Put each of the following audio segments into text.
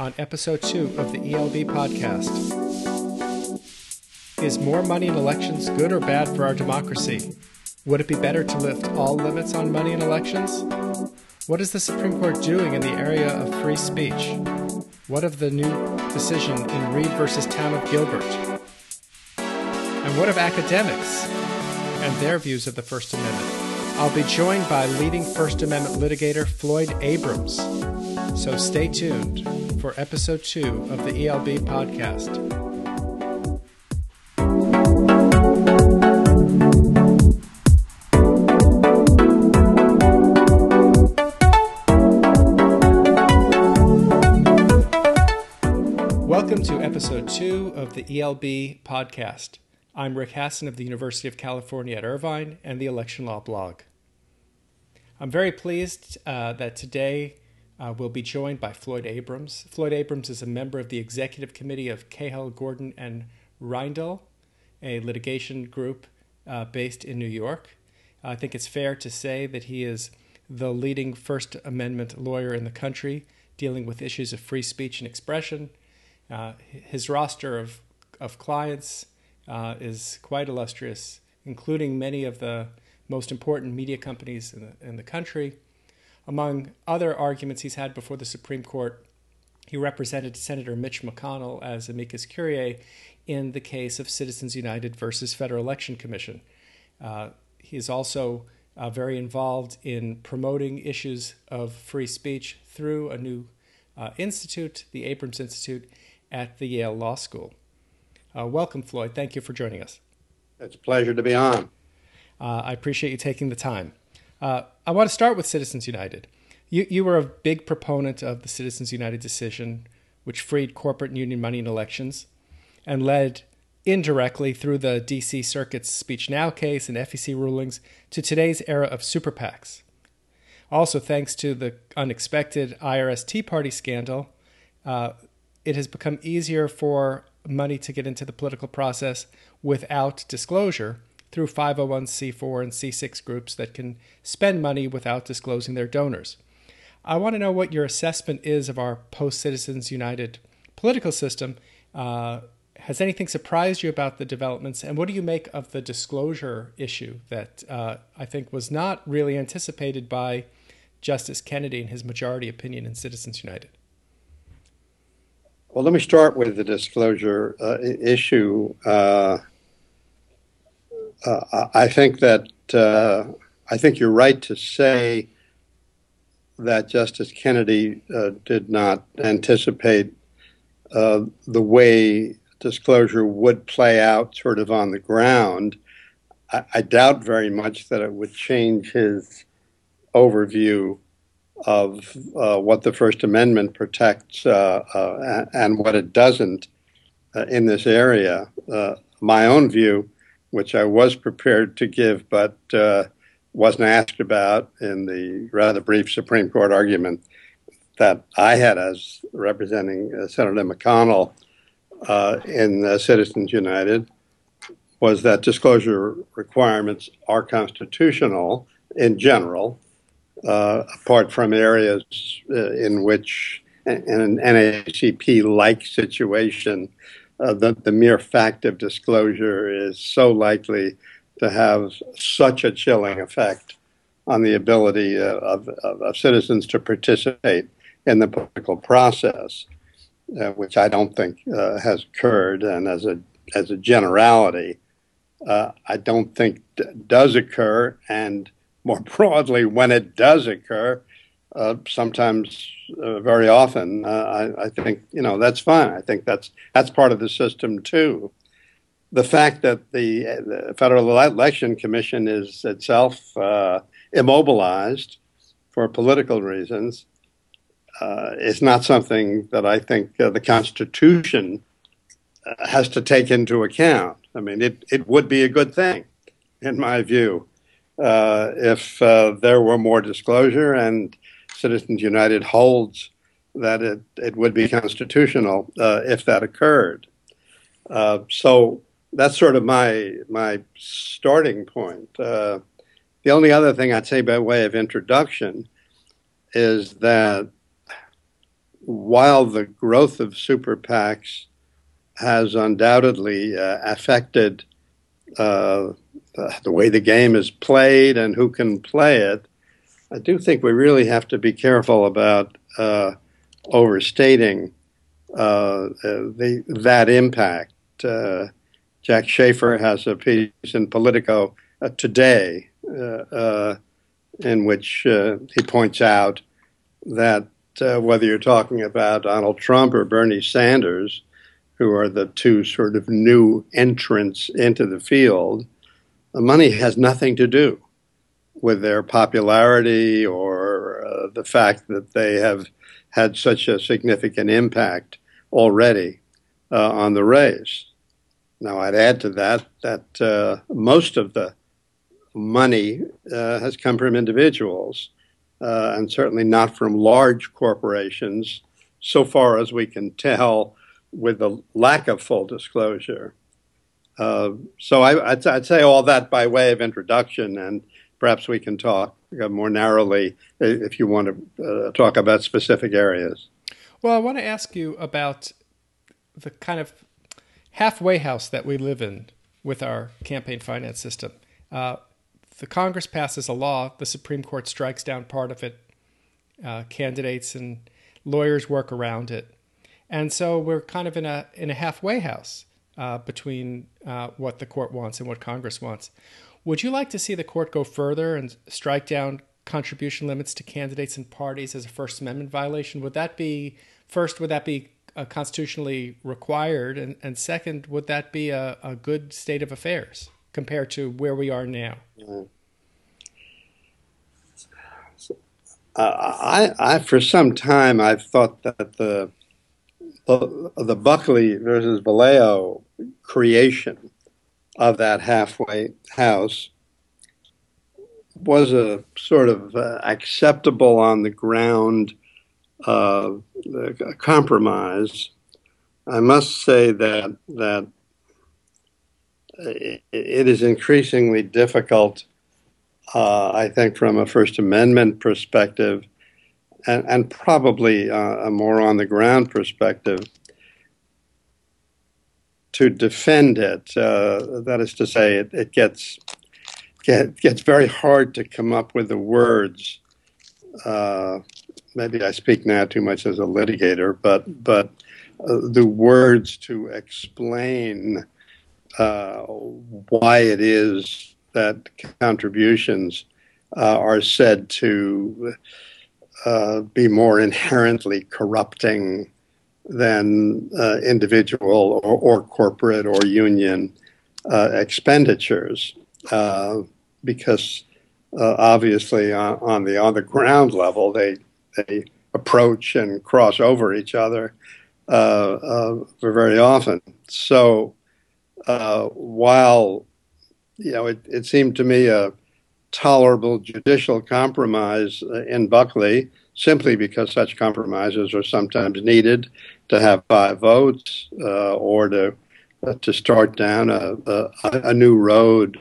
on episode 2 of the ELB podcast. Is more money in elections good or bad for our democracy? Would it be better to lift all limits on money in elections? What is the Supreme Court doing in the area of free speech? What of the new decision in Reed versus Town of Gilbert? And what of academics and their views of the First Amendment? I'll be joined by leading First Amendment litigator Floyd Abrams. So stay tuned for episode two of the ELB podcast. Welcome to episode two of the ELB podcast. I'm Rick Hasen of the University of California at Irvine and the Election Law blog. I'm very pleased uh, that today uh, we'll be joined by Floyd Abrams. Floyd Abrams is a member of the executive committee of Cahill, Gordon, and Reindel, a litigation group uh, based in New York. I think it's fair to say that he is the leading First Amendment lawyer in the country dealing with issues of free speech and expression. Uh, his roster of, of clients uh, is quite illustrious, including many of the most important media companies in the, in the country. Among other arguments he's had before the Supreme Court, he represented Senator Mitch McConnell as amicus curiae in the case of Citizens United versus Federal Election Commission. Uh, he is also uh, very involved in promoting issues of free speech through a new uh, institute, the Abrams Institute, at the Yale Law School. Uh, welcome, Floyd. Thank you for joining us. It's a pleasure to be on. Uh, I appreciate you taking the time. Uh, I want to start with Citizens United. You, you were a big proponent of the Citizens United decision, which freed corporate and union money in elections and led indirectly through the DC Circuit's Speech Now case and FEC rulings to today's era of super PACs. Also, thanks to the unexpected IRS Tea Party scandal, uh, it has become easier for money to get into the political process without disclosure through 501c4 and c6 groups that can spend money without disclosing their donors. I want to know what your assessment is of our post Citizens United political system. Uh, has anything surprised you about the developments, and what do you make of the disclosure issue that uh, I think was not really anticipated by Justice Kennedy in his majority opinion in Citizens United? Well, let me start with the disclosure uh, issue. Uh, uh, I think that uh, I think you're right to say that Justice Kennedy uh, did not anticipate uh, the way disclosure would play out, sort of on the ground. I, I doubt very much that it would change his overview of uh, what the First Amendment protects uh, and what it doesn't in this area. my own view which I was prepared to give, but uh, wasn't asked about in the rather brief Supreme Court argument that I had as representing uh, Senator McConnell uh, in uh, Citizens United, was that disclosure requirements are constitutional in general, uh, apart from areas uh, in which in an NAACP like situation uh, the, the mere fact of disclosure is so likely to have such a chilling effect on the ability uh, of, of, of, citizens to participate in the political process, uh, which I don't think uh, has occurred. And as a as a generality, uh, I don't think d- does occur. And more broadly, when it does occur, uh, sometimes, uh, very often, uh, I, I, think you know that's fine. I think that's that's part of the system too. The fact that the, the Federal Election Commission is itself uh, immobilized for political reasons uh, is not something that I think the Constitution has to take into account. I mean, it it would be a good thing, in my view, if there were more disclosure and Citizens United holds that it, it would be constitutional uh, if that occurred. Uh, so that's sort of my my starting point. Uh, the only other thing I'd say by way of introduction is that while the growth of super PACs has undoubtedly uh, affected uh, the way the game is played and who can play it, I do think we really have to be careful about uh, overstating uh, the, that impact. Uh, Jack Shafer has a piece in Politico uh, today in which he points out that whether you're talking about Donald Trump or Bernie Sanders, who are the two sort of new entrants into the field, the money has nothing to do with their popularity or uh, the fact that they have had such a significant impact already uh, on the race. Now, I'd add to that that uh, most of the money uh, has come from individuals uh, and certainly not from large corporations, so far as we can tell with the lack of full disclosure. Uh, so I, would say all that by way of introduction, and perhaps we can talk uh, more narrowly if you want to uh, talk about specific areas. Well, I want to ask you about the kind of halfway house that we live in with our campaign finance system. Uh, the Congress passes a law, the Supreme Court strikes down part of it, uh, candidates and lawyers work around it. And so we're kind of in a in a halfway house uh, between uh, what the court wants and what Congress wants. Would you like to see the court go further and strike down contribution limits to candidates and parties as a First Amendment violation? Would that be first? Would that be uh, constitutionally required? And, and second, would that be a, a, good state of affairs compared to where we are now? Uh, I, I, for some time, I've thought that the the, Buckley versus Valeo creation of that halfway house was a sort of uh, acceptable on the ground uh, compromise. I must say that that it is increasingly difficult, uh, I think, from a First Amendment perspective, and, and probably uh, a more on the ground perspective to defend it. Uh, that is to say, it, it gets get, gets very hard to come up with the words. Uh, maybe I speak now too much as a litigator, but but uh, the words to explain uh, why it is that contributions uh, are said to uh, be more inherently corrupting than uh, individual or, or, corporate or union uh, expenditures, uh, because uh, obviously on, on, the on the ground level they they approach and cross over each other very often. So while you know it, it seemed to me a tolerable judicial compromise uh, in Buckley simply because such compromises are sometimes needed to have five votes uh, or to uh, to start down a, a, a new road,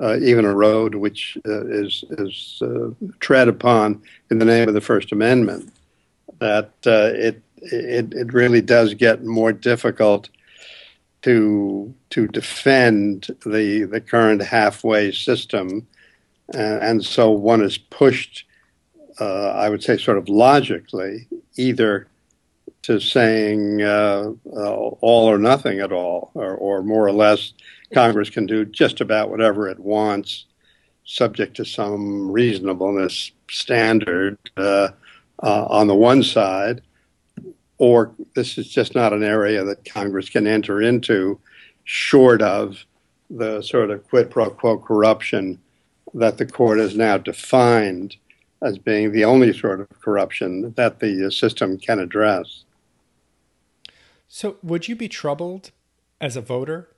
uh, even a road which uh, is is uh, tread upon in the name of the First Amendment. That it, it it really does get more difficult to to defend the the current halfway system and so one is pushed, uh, I would say, sort of logically, either to saying uh, uh, all or nothing at all, or, or, more or less, Congress can do just about whatever it wants, subject to some reasonableness standard uh, uh, on the one side, or this is just not an area that Congress can enter into, short of the sort of quid pro quo corruption that the court has now defined as being the only sort of corruption that the system can address. So, would you be troubled as a voter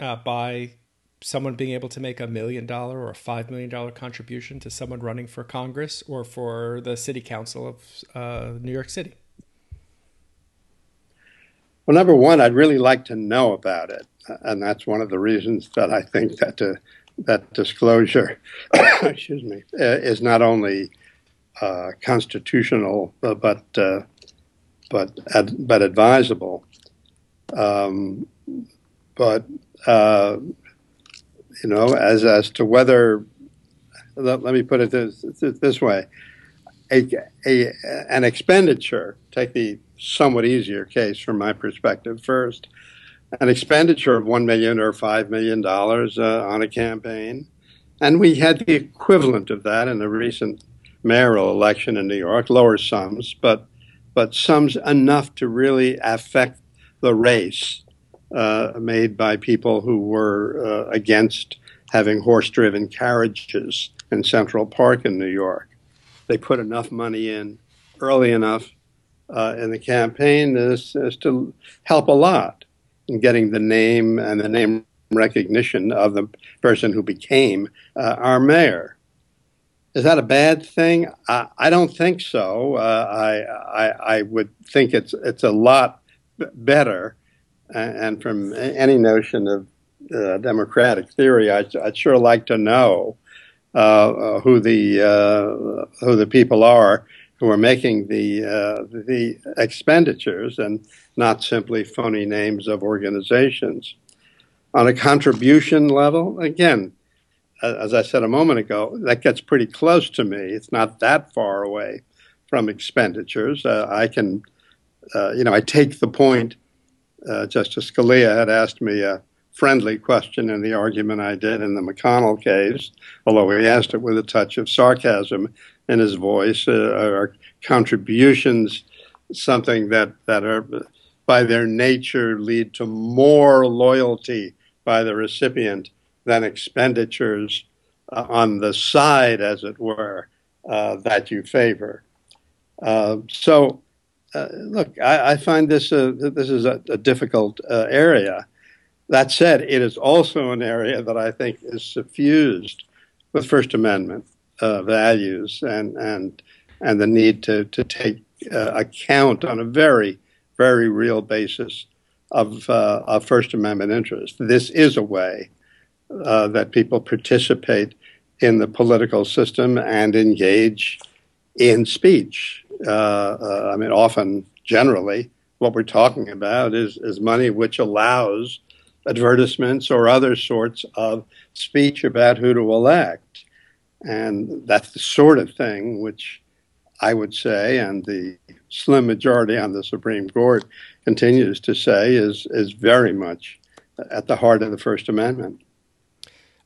uh, by someone being able to make a million dollar or a five million dollar contribution to someone running for Congress or for the city council of uh, New York City? Well, number one, I'd really like to know about it, and that's one of the reasons that I think that uh, that disclosure, excuse me, uh, is not only uh, constitutional uh, but uh, but but advisable. Um, but uh, you know, as as to whether let, let me put it this, this way: a, a an expenditure. Take the somewhat easier case from my perspective first. An expenditure of one million or five million dollars uh, on a campaign, and we had the equivalent of that in the recent mayoral election in New York. Lower sums, but but sums enough to really affect the race uh, made by people who were uh, against having horse-driven carriages in Central Park in New York. They put enough money in early enough uh, in the campaign as, as to help a lot in getting the name and the name recognition of the person who became uh, our mayor. Is that a bad thing? I, I don't think so. Uh, I, I, I would think it's it's a lot better, and, and, from any notion of uh, democratic theory, I, would sure like to know uh, uh, who the uh, who the people are who are making the uh, the expenditures and not simply phony names of organizations. On a contribution level, again, as I said a moment ago, that gets pretty close to me. It's not that far away from expenditures. Uh, I can, uh, you know, I take the point. Uh, Justice Scalia had asked me a friendly question in the argument I did in the McConnell case, although he asked it with a touch of sarcasm in his voice. Uh, are contributions something that, that are by their nature lead to more loyalty by the recipient than expenditures uh, on the side, as it were, uh, that you favor. Uh, so, uh, look, I, I, find this a, this is a, a difficult uh, area. That said, it is also an area that I think is suffused with First Amendment uh, values and and and the need to to take account on a very very real basis of uh, of First Amendment interest. This is a way uh, that people participate in the political system and engage in speech. Uh, uh, I mean, often, generally, what we're talking about is is money which allows advertisements or other sorts of speech about who to elect. And that's the sort of thing which I would say, and the slim majority on the Supreme Court continues to say, is, is very much at the heart of the First Amendment.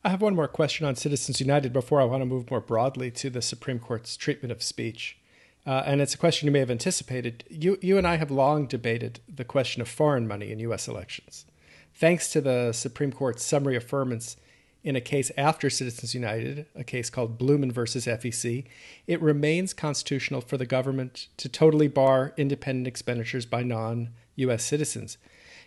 I have one more question on Citizens United before I want to move more broadly to the Supreme Court's treatment of speech. Uh, and it's a question you may have anticipated. You, you and I have long debated the question of foreign money in U.S. elections. Thanks to the Supreme Court's summary affirmance in a case after Citizens United, a case called Bluman versus FEC, it remains constitutional for the government to totally bar independent expenditures by non US citizens.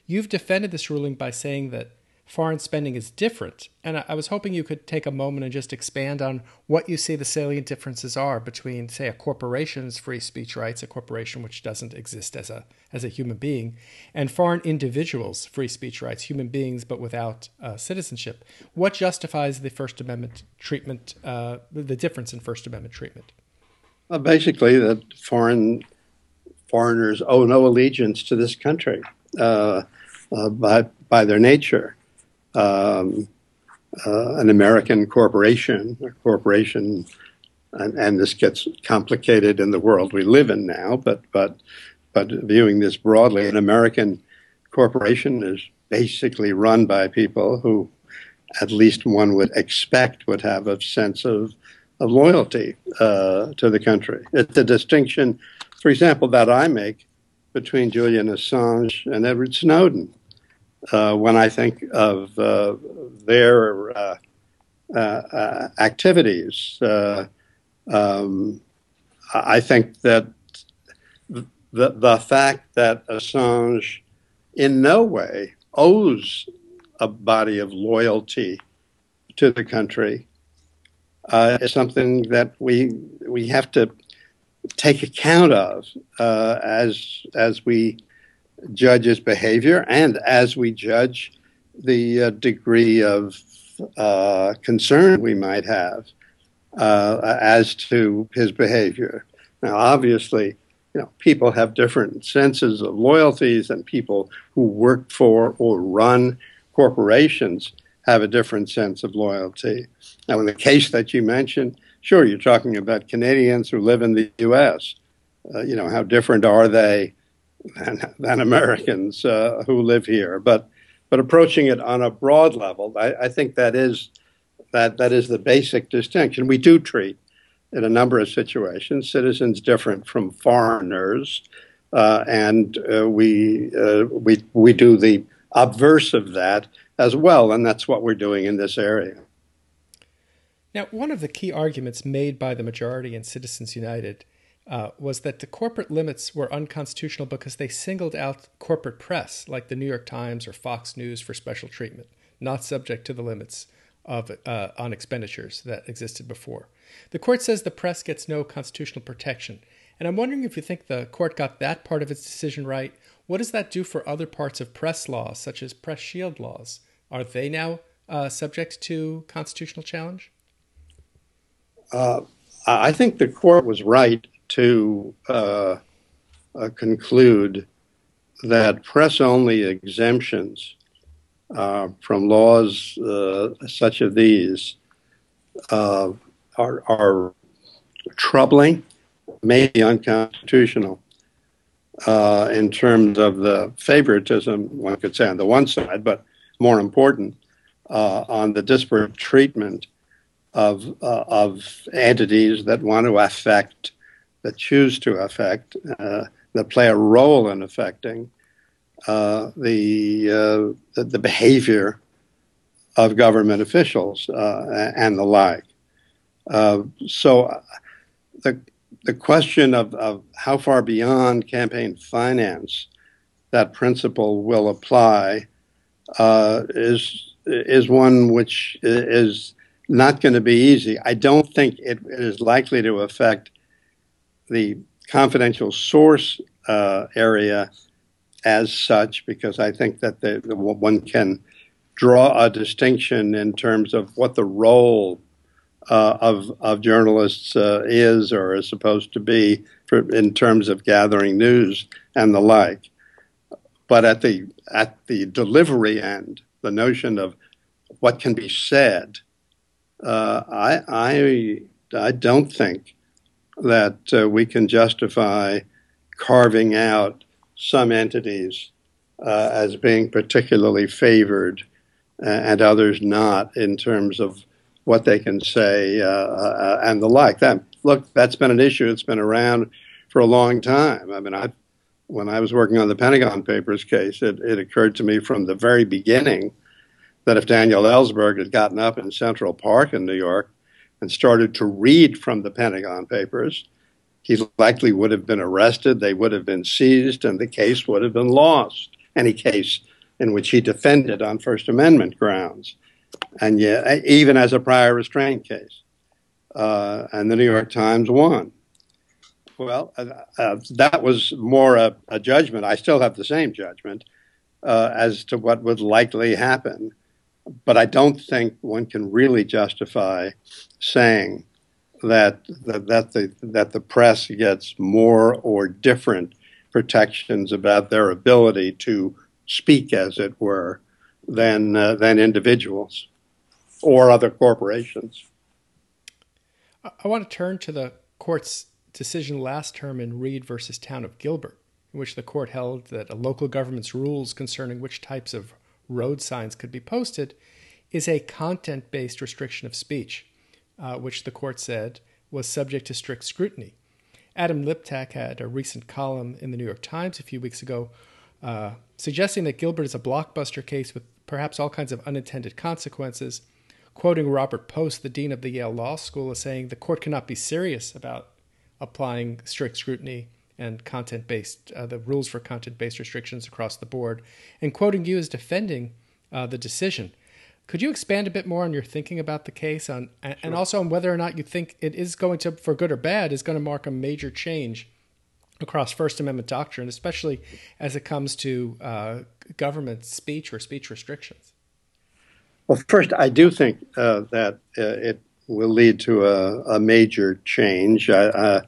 You've defended this ruling by saying that foreign spending is different. And I was hoping you could take a moment and just expand on what you see the salient differences are between, say, a corporation's free speech rights, a corporation which doesn't exist as a as a human being, and foreign individuals' free speech rights, human beings but without uh, citizenship. What justifies the First Amendment treatment, uh, the difference in First Amendment treatment? Well, basically, that foreign foreigners owe no allegiance to this country uh, uh by by their nature um, uh, an American corporation, a corporation, and, and, this gets complicated in the world we live in now, but, but, but viewing this broadly, an American corporation is basically run by people who at least one would expect would have a sense of, of loyalty uh, to the country. It's a distinction, for example, that I make between Julian Assange and Edward Snowden uh, when I think of uh, their uh, uh, uh activities. Uh, um, I think that the, the fact that Assange in no way owes a body of loyalty to the country is something that we we have to take account of as as we judge his behavior and as we judge the uh, degree of uh, concern we might have uh, as to his behavior. Now, obviously, you know, people have different senses of loyalties, and people who work for or run corporations have a different sense of loyalty. Now, in the case that you mentioned, sure, you're talking about Canadians who live in the U.S. Uh, you know, how different are they than, than Americans uh, who live here? But but approaching it on a broad level, I, I think that is that that is the basic distinction. We do treat in a number of situations citizens different from foreigners, uh, and uh, we uh, we we do the obverse of that as well, and that's what we're doing in this area. Now, one of the key arguments made by the majority in Citizens United uh, was that the corporate limits were unconstitutional because they singled out corporate press, like the New York Times or Fox News, for special treatment, not subject to the limits of uh, on expenditures that existed before. The court says the press gets no constitutional protection, and I'm wondering if you think the court got that part of its decision right. What does that do for other parts of press laws, such as press shield laws? Are they now uh, subject to constitutional challenge? Uh, I think the court was right to uh, uh conclude that press only exemptions uh, from laws such as these are, are troubling, maybe unconstitutional. Uh, in terms of the favoritism, one could say on the one side, but more important, uh, on the disparate treatment of uh, of entities that want to affect, that choose to affect, uh, that play a role in affecting uh, the, uh, the, the behavior of government officials uh, and the like. so the the question of, of how far beyond campaign finance that principle will apply uh, is is one which is not going to be easy. I don't think it is likely to affect the confidential source uh, area as such because I think that the, the, one can draw a distinction in terms of what the role uh, of of journalists uh, is or is supposed to be for, in terms of gathering news and the like. But at the at the delivery end, the notion of what can be said, uh, I, I I don't think that uh, we can justify carving out some entities uh, as being particularly favored uh, and others not in terms of what they can say uh, uh, and the like. That look, that's been an issue. It's been around for a long time. I mean, I when I was working on the Pentagon Papers case, it, it occurred to me from the very beginning that if Daniel Ellsberg had gotten up in Central Park in New York and started to read from the Pentagon Papers, he likely would have been arrested, they would have been seized, and the case would have been lost. Any case in which he defended on First Amendment grounds, and yet, even as a prior restraint case. Uh, and the New York Times won. Well, uh, uh, that was more a, a, judgment. I still have the same judgment uh, as to what would likely happen, but I don't think one can really justify saying that that, that the that the press gets more or different protections about their ability to speak, as it were, than uh, than individuals or other corporations. I want to turn to the court's decision last term in Reed versus Town of Gilbert, in which the court held that a local government's rules concerning which types of road signs could be posted is a content based restriction of speech uh, which the court said was subject to strict scrutiny. Adam Liptak had a recent column in the New York Times a few weeks ago uh, suggesting that Gilbert is a blockbuster case with perhaps all kinds of unintended consequences. Quoting Robert Post, the dean of the Yale Law School, as saying the court cannot be serious about applying strict scrutiny and content based, uh, the rules for content based restrictions across the board, and quoting you as defending uh, the decision. Could you expand a bit more on your thinking about the case, on sure. and also on whether or not you think it is going to, for good or bad, is going to mark a major change across First Amendment doctrine, especially as it comes to uh, government speech or speech restrictions? Well, first, I do think uh, that uh, it will lead to a, a major change. Uh,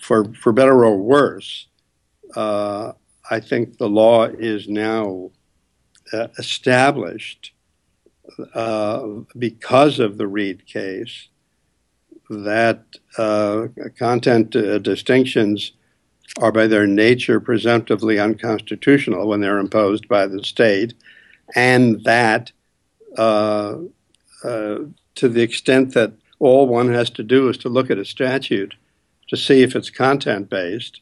for for better or worse, uh, I think the law is now uh, established uh, because of the Reed case that uh, content uh, distinctions are by their nature presumptively unconstitutional when they're imposed by the state, and that uh, to the extent that all one has to do is to look at a statute to see if it's content based,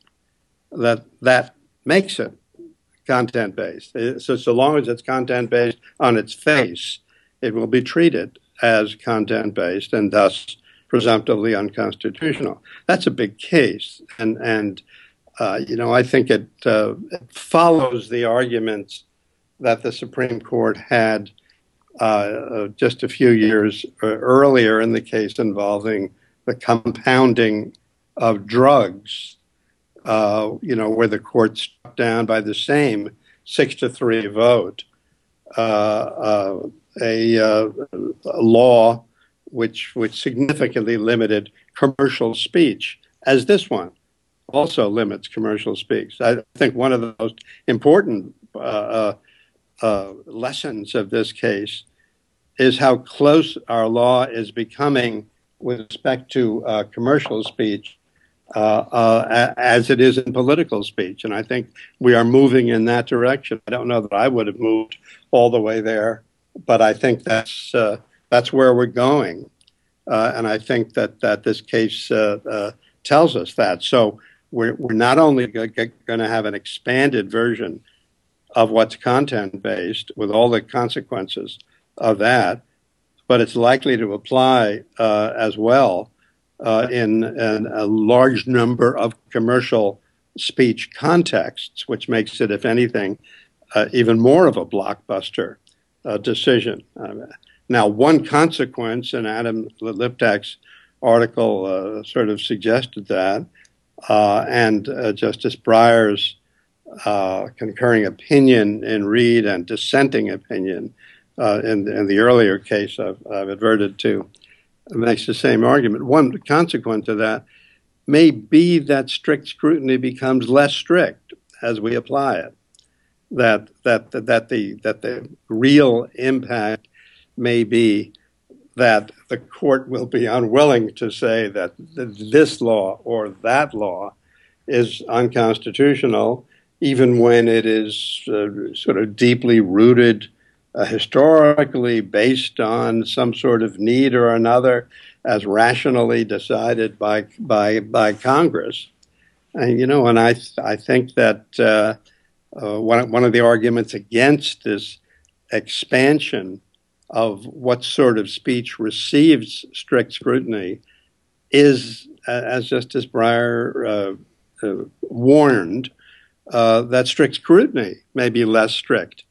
that that makes it content based. So so long as it's content based on its face, it will be treated as content based and thus presumptively unconstitutional. That's a big case, and and uh, you know I think it, uh, it, follows the arguments that the Supreme Court had uh, just a few years uh, earlier in the case involving the compounding of drugs. Uh, you know where the court struck down by the same six to three vote uh, a, a law which which significantly limited commercial speech, as this one also limits commercial speech. I think one of the most important uh, uh, uh, lessons of this case is how close our law is becoming with respect to uh, commercial speech uh, uh, as it is in political speech. And I think we are moving in that direction. I don't know that I would have moved all the way there, but I think that's that's where we're going. Uh, and I think that, that this case uh, uh, tells us that. So we're, we're not only going to have an expanded version of what's content based with all the consequences of that, but it's likely to apply uh, as well uh, in, in, a large number of commercial speech contexts, which makes it, if anything, uh, even more of a blockbuster decision. Now, one consequence, and Adam Liptak's article uh, sort of suggested that, uh, and uh, Justice Breyer's uh, concurring opinion in Reed and dissenting opinion uh, in, in, the earlier case I've, I've adverted to makes the same argument. One consequence of that may be that strict scrutiny becomes less strict as we apply it. That that that the that the real impact may be that the court will be unwilling to say that this law or that law is unconstitutional, even when it is uh, sort of deeply rooted uh, historically based on some sort of need or another as rationally decided by by by Congress. And you know, and I I think that uh, uh one one of the arguments against this expansion of what sort of speech receives strict scrutiny is, as Justice Breyer uh, uh, warned, uh, that strict scrutiny may be less strict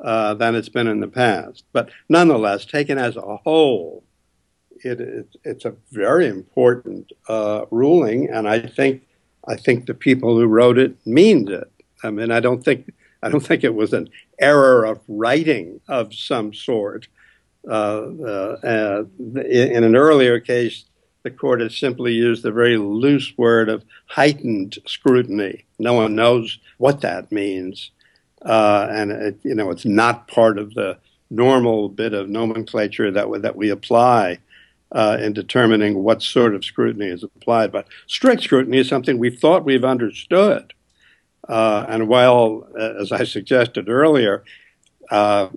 uh, than it's been in the past. But nonetheless, taken as a whole, it, it, it's a very important uh, ruling, and I think I think the people who wrote it means it. I mean, I don't think I don't think it was an error of writing of some sort. Uh, uh, in an earlier case, the court has simply used the very loose word of heightened scrutiny. No one knows what that means, uh, and it, you know it's not part of the normal bit of nomenclature that we, that we apply uh, in determining what sort of scrutiny is applied. But strict scrutiny is something we thought we've understood, uh, and while, as I suggested earlier, uh,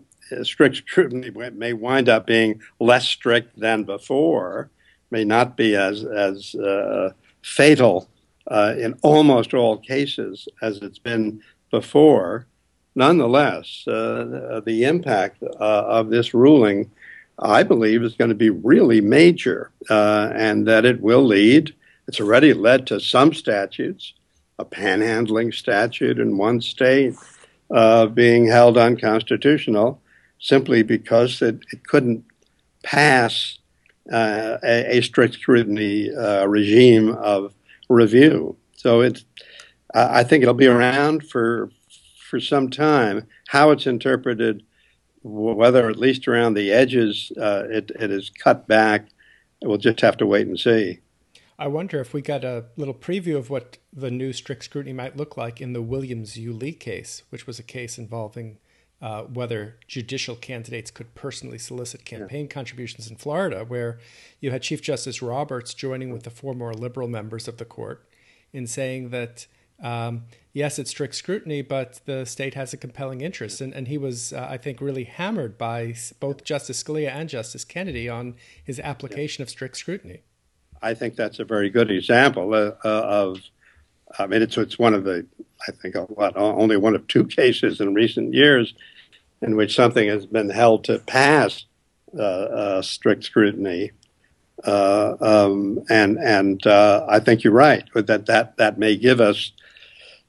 strict scrutiny may wind up being less strict than before, may not be as as uh, fatal uh, in almost all cases as it's been before. Nonetheless, uh, the impact uh, of this ruling, I believe, is going to be really major, uh, and that it will lead. It's already led to some statutes, a panhandling statute in one state uh, being held unconstitutional simply because it, it couldn't pass uh, a, a, strict scrutiny uh, regime of review. So it's, I think it'll be around for for some time. How it's interpreted, whether at least around the edges, uh, it, it is cut back. We'll just have to wait and see. I wonder if we got a little preview of what the new strict scrutiny might look like in the Williams-Yulee case, which was a case involving uh, whether judicial candidates could personally solicit campaign yeah. contributions in Florida, where you had Chief Justice Roberts joining with the four more liberal members of the court in saying that um, yes, it's strict scrutiny, but the state has a compelling interest. And, and he was, uh, I think, really hammered by both Justice Scalia and Justice Kennedy on his application yeah. of strict scrutiny. I think that's a very good example uh, uh of. I mean, it's it's one of the I think what only one of two cases in recent years in which something has been held to pass uh, uh, strict scrutiny. Uh, um, and and uh, I think you're right that that that may give us,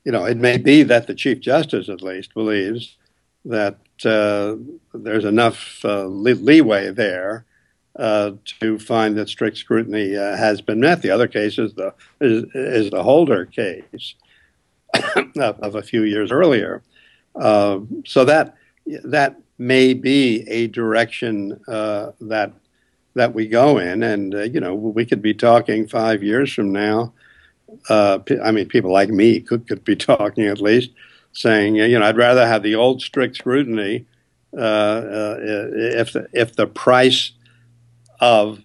you know, it may be that the chief justice at least believes that uh, there's enough uh, leeway there to find that strict scrutiny has been met. The other case is the is, is the Holder case of, a few years earlier. so that that may be a direction uh, that that we go in, and uh, you know we could be talking five years from now. Uh, I mean, people like me could could be talking at least, saying you know I'd rather have the old strict scrutiny uh, uh, if the, if the price of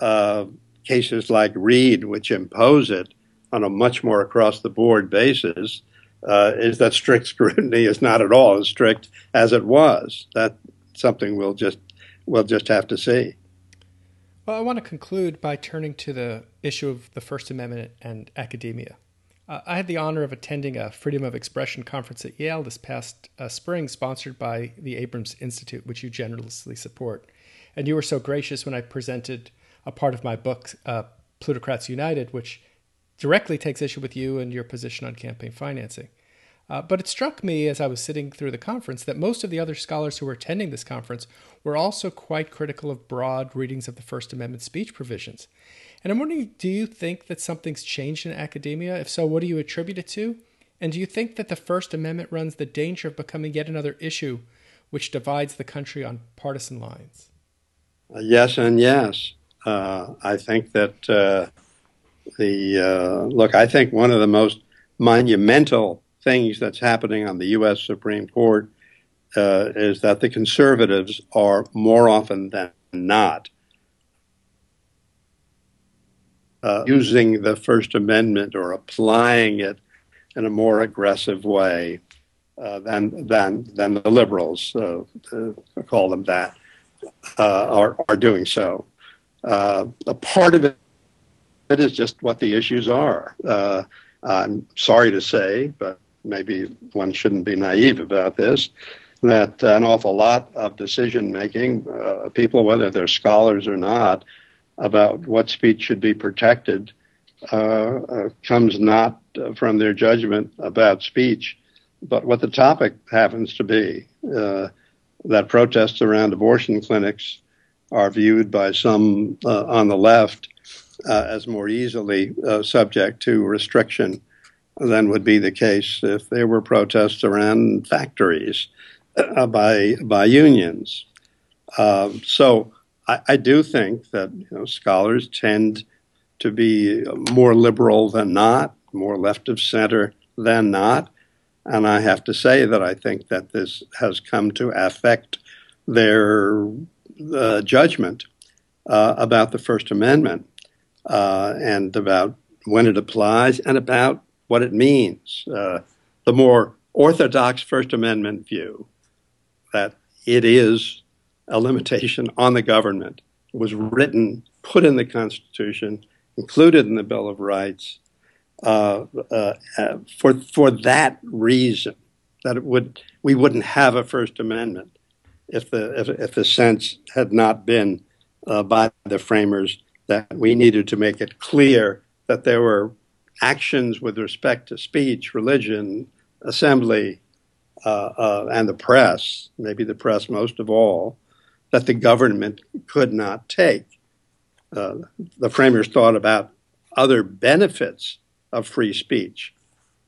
uh, cases like Reed, which impose it on a much more across the board basis, uh, is that strict scrutiny is not at all as strict as it was. That's something we'll just we'll just have to see. Well, I want to conclude by turning to the issue of the First Amendment and academia. Uh, I had the honor of attending a freedom of expression conference at Yale this past uh, spring, sponsored by the Abrams Institute, which you generously support. And you were so gracious when I presented a part of my book, uh, Plutocrats United, which directly takes issue with you and your position on campaign financing. Uh, but it struck me as I was sitting through the conference that most of the other scholars who were attending this conference were also quite critical of broad readings of the First Amendment speech provisions. And I'm wondering do you think that something's changed in academia? If so, what do you attribute it to? And do you think that the First Amendment runs the danger of becoming yet another issue which divides the country on partisan lines? Uh, yes, and yes. Uh, I think that uh, the uh, look, I think one of the most monumental things that's happening on the U.S. Supreme Court uh, is that the conservatives are more often than not uh, using the First Amendment or applying it in a more aggressive way uh, than than than the liberals, uh, call them that, uh, are are doing so. a part of it it is just what the issues are. Uh, I'm sorry to say, but maybe one shouldn't be naive about this, that an awful lot of decision making, uh, people, whether they're scholars or not, about what speech should be protected, uh, uh comes not from their judgment about speech, but what the topic happens to be. Uh, that protests around abortion clinics are viewed by some uh, on the left uh, as more easily uh, subject to restriction than would be the case if there were protests around factories uh, by by unions. Um, so I, I, do think that you know, scholars tend to be more liberal than not, more left of center than not, and I have to say that I think that this has come to affect their uh, judgment uh, about the First Amendment uh, and about when it applies and about what it means. Uh, the more orthodox First Amendment view that it is a limitation on the government was written, put in the Constitution, included in the Bill of Rights uh, uh, uh for for that reason that it would we wouldn't have a First Amendment if the if, if the sense had not been uh, by the framers that we needed to make it clear that there were actions with respect to speech, religion, assembly, uh, uh, and the press, maybe the press most of all, that the government could not take. Uh, the framers thought about other benefits of free speech.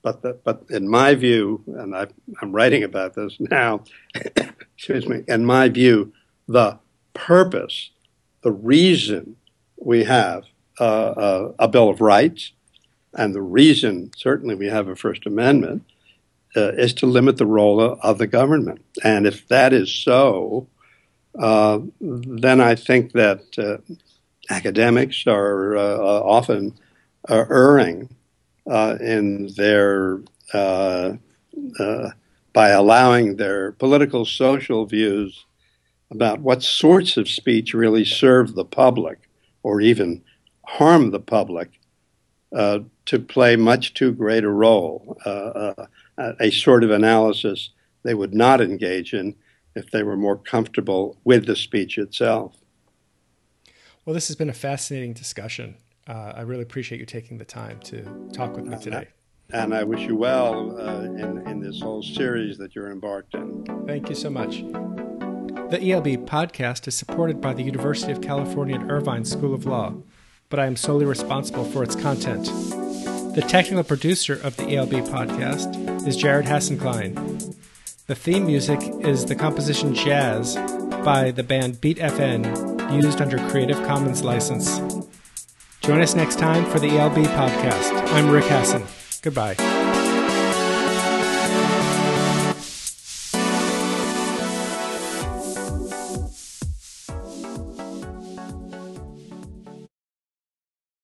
But, the, but in my view, and I, I'm writing about this now, excuse me, in my view, the purpose, the reason we have uh, uh, a Bill of Rights, and the reason certainly we have a First Amendment uh, is to limit the role of, the government. And if that is so, uh, then I think that uh, academics are uh, often erring in their by allowing their political social views about what sorts of speech really serve the public or even harm the public uh, to play much too great a role, uh, uh, a sort of analysis they would not engage in if they were more comfortable with the speech itself. Well, this has been a fascinating discussion. Uh, I really appreciate you taking the time to talk with me today. And I wish you well uh, in, in this whole series that you're embarked in. Thank you so much. The ELB podcast is supported by the University of California at Irvine School of Law, but I am solely responsible for its content. The technical producer of the ELB podcast is Jared Hassenklein. The theme music is the composition Jazz by the band Beat FN, used under Creative Commons license. Join us next time for the ELB podcast. I'm Rick Hasen. Goodbye.